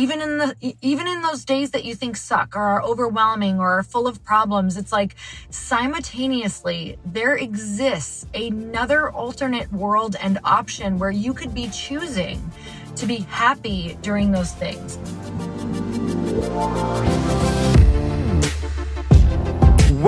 even in the even in those days that you think suck or are overwhelming or are full of problems it's like simultaneously there exists another alternate world and option where you could be choosing to be happy during those things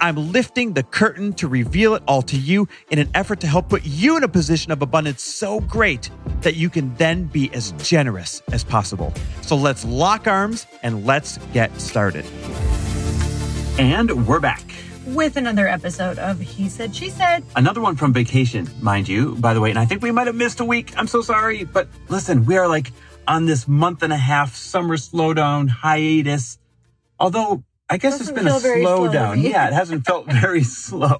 I'm lifting the curtain to reveal it all to you in an effort to help put you in a position of abundance so great that you can then be as generous as possible. So let's lock arms and let's get started. And we're back. with another episode of he said she said Another one from vacation, mind you, by the way. And I think we might have missed a week. I'm so sorry. But listen, we are like on this month and a half summer slowdown hiatus. Although I guess it's been a feel slow to slowdown. Yeah, it hasn't felt very slow.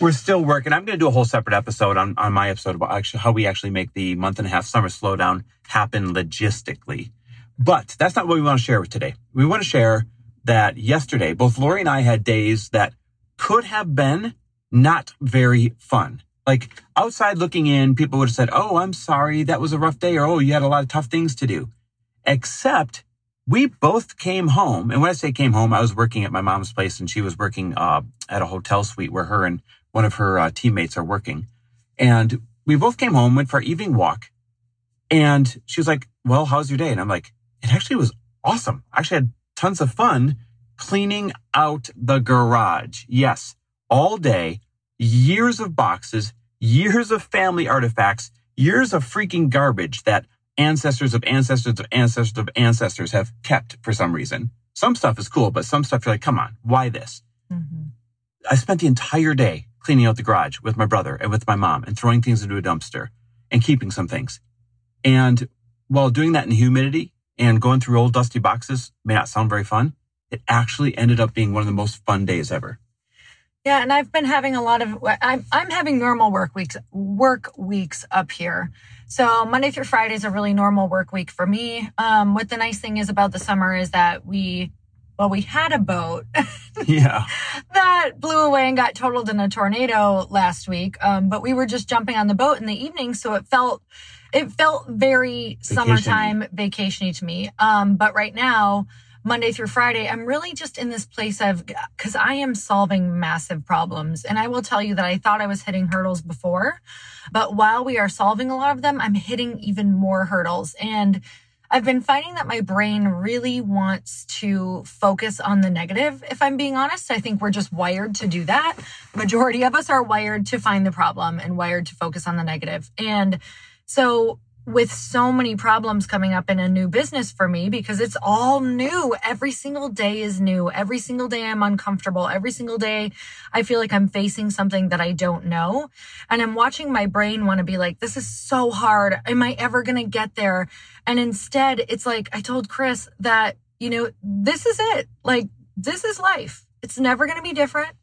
We're still working. I'm going to do a whole separate episode on, on my episode about actually how we actually make the month and a half summer slowdown happen logistically. But that's not what we want to share with today. We want to share that yesterday, both Lori and I had days that could have been not very fun. Like outside looking in, people would have said, Oh, I'm sorry. That was a rough day. Or, Oh, you had a lot of tough things to do. Except we both came home. And when I say came home, I was working at my mom's place and she was working, uh, at a hotel suite where her and one of her uh, teammates are working. And we both came home, went for our evening walk. And she was like, well, how's your day? And I'm like, it actually was awesome. I actually had tons of fun cleaning out the garage. Yes, all day, years of boxes, years of family artifacts, years of freaking garbage that ancestors of ancestors of ancestors of ancestors have kept for some reason. Some stuff is cool, but some stuff you're like, come on, why this? Mm-hmm. I spent the entire day cleaning out the garage with my brother and with my mom and throwing things into a dumpster and keeping some things. And while doing that in humidity and going through old dusty boxes may not sound very fun, it actually ended up being one of the most fun days ever. Yeah, and I've been having a lot of I'm I'm having normal work weeks work weeks up here. So Monday through Friday is a really normal work week for me. Um, what the nice thing is about the summer is that we well we had a boat Yeah. that blew away and got totaled in a tornado last week. Um, but we were just jumping on the boat in the evening, so it felt it felt very summertime vacationy to me. Um, but right now, Monday through Friday, I'm really just in this place of because I am solving massive problems, and I will tell you that I thought I was hitting hurdles before, but while we are solving a lot of them, I'm hitting even more hurdles and. I've been finding that my brain really wants to focus on the negative. If I'm being honest, I think we're just wired to do that. Majority of us are wired to find the problem and wired to focus on the negative. And so with so many problems coming up in a new business for me because it's all new. Every single day is new. Every single day I'm uncomfortable. Every single day I feel like I'm facing something that I don't know. And I'm watching my brain want to be like, this is so hard. Am I ever going to get there? And instead, it's like I told Chris that, you know, this is it. Like, this is life. It's never going to be different.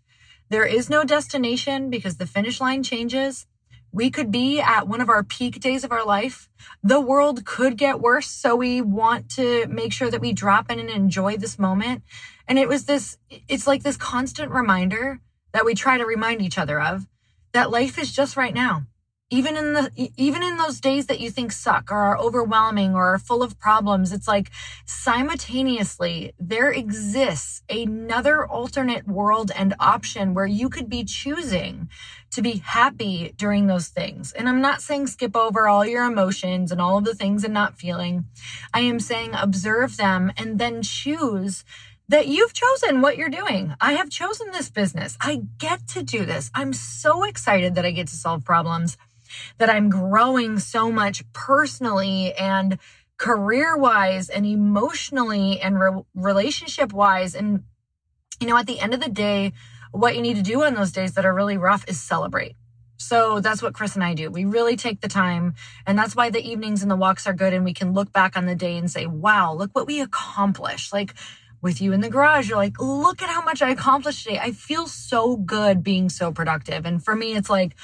There is no destination because the finish line changes. We could be at one of our peak days of our life. The world could get worse. So we want to make sure that we drop in and enjoy this moment. And it was this, it's like this constant reminder that we try to remind each other of that life is just right now. Even in the, even in those days that you think suck or are overwhelming or are full of problems, it's like simultaneously there exists another alternate world and option where you could be choosing to be happy during those things. And I'm not saying skip over all your emotions and all of the things and not feeling. I am saying observe them and then choose that you've chosen what you're doing. I have chosen this business. I get to do this. I'm so excited that I get to solve problems, that I'm growing so much personally and career wise and emotionally and re- relationship wise. And, you know, at the end of the day, what you need to do on those days that are really rough is celebrate. So that's what Chris and I do. We really take the time. And that's why the evenings and the walks are good. And we can look back on the day and say, wow, look what we accomplished. Like with you in the garage, you're like, look at how much I accomplished today. I feel so good being so productive. And for me, it's like,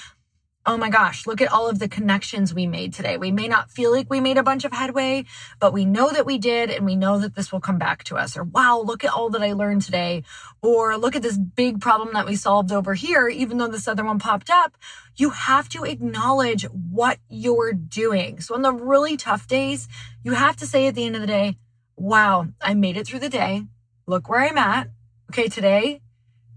oh my gosh, look at all of the connections we made today. We may not feel like we made a bunch of headway, but we know that we did and we know that this will come back to us. Or wow, look at all that I learned today. Or look at this big problem that we solved over here, even though this other one popped up. You have to acknowledge what you're doing. So on the really tough days, you have to say at the end of the day, wow, I made it through the day. Look where I'm at. Okay, today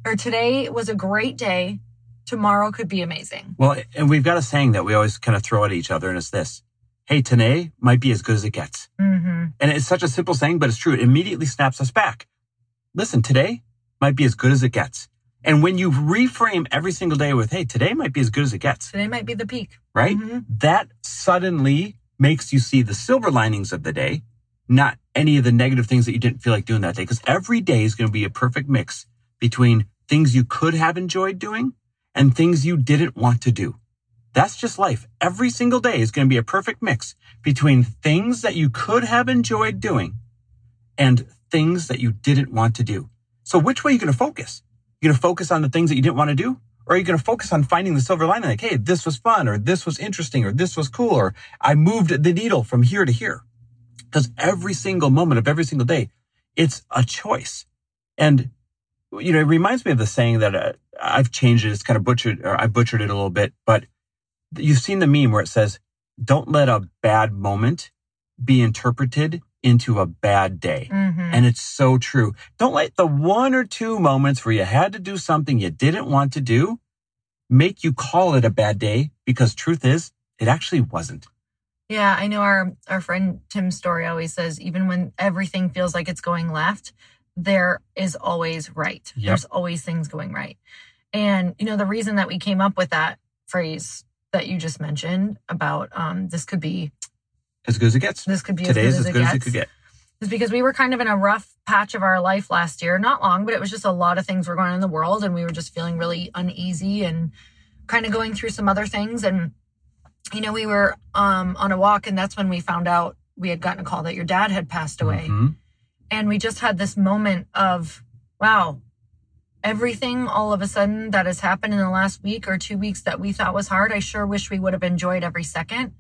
or today was a great day tomorrow could be amazing. Well, and we've got a saying that we always kind of throw at each other, and it's this Hey, today might be as good as it gets. Mm-hmm. And it's such a simple saying, but it's true. It immediately snaps us back. Listen, today might be as good as it gets. And when you reframe every single day with, hey, today might be as good as it gets. Today might be the peak. Right? Mm-hmm. That suddenly makes you see the silver linings of the day, not any of the negative things that you didn't feel like doing that day. Because every day is going to be a perfect mix between things you could have enjoyed doing and things you didn't want to do. That's just life. Every single day is going to be a perfect mix between things that you could have enjoyed doing and things that you didn't want to do. So which way are you going to focus? You're going to focus on the things that you didn't want to do? Or are you going to focus on finding the silver lining? Like, hey, this was fun, or this was interesting, or this was cool, or I moved the needle from here to here. Because every single moment of every single day, it's a choice. And, you know, it reminds me of the saying that uh, I've changed it. It's kind of butchered, or I butchered it a little bit, but you've seen the meme where it says, don't let a bad moment be interpreted into a bad day. Mm-hmm. And it's so true. Don't let the one or two moments where you had to do something you didn't want to do make you call it a bad day because truth is it actually wasn't. Yeah, I know our our friend Tim Storey always says even when everything feels like it's going left, there is always right. Yep. There's always things going right. And, you know, the reason that we came up with that phrase that you just mentioned about um, this could be as good as it gets. This could be today's as good, as, as, as, it could get. Is because we were kind of in a rough patch of our life last year. Not long, but it was just a lot of things were going on in the world, and we were just feeling really uneasy and kind of going through some other things. And you know, we were um, on a walk, and that's when we found out we had gotten a call that your dad had passed away. Mm-hmm. And we just had this moment of, wow, everything all of a sudden that has happened in the last week or two weeks that we thought was hard, I sure wish we would have enjoyed every second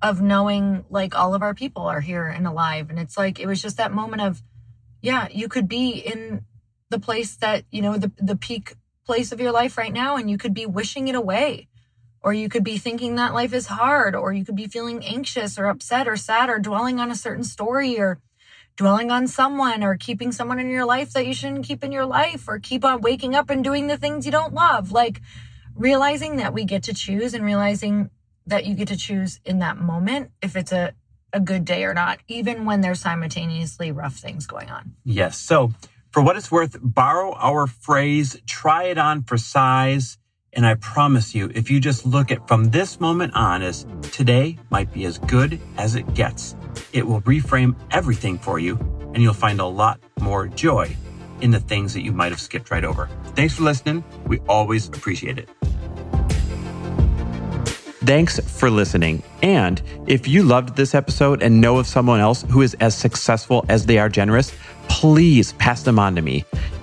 of knowing like all of our people are here and alive. And it's like, it was just that moment of, yeah, you could be in the place that, you know, the, the peak place of your life right now, and you could be wishing it away. Or you could be thinking that life is hard, or you could be feeling anxious or upset or sad or dwelling on a certain story or dwelling on someone or keeping someone in your life that you shouldn't keep in your life or keep on waking up and doing the things you don't love. Like realizing that we get to choose and realizing that you get to choose in that moment if it's a, a good day or not, even when there's simultaneously rough things going on. Yes. So for what it's worth, borrow our phrase, try it on for size. And I promise you, if you just look at from this moment on as today might be as good as it gets, it will reframe everything for you and you'll find a lot more joy in the things that you might have skipped right over. Thanks for listening. We always appreciate it. Thanks for listening. And if you loved this episode and know of someone else who is as successful as they are generous, please pass them on to me.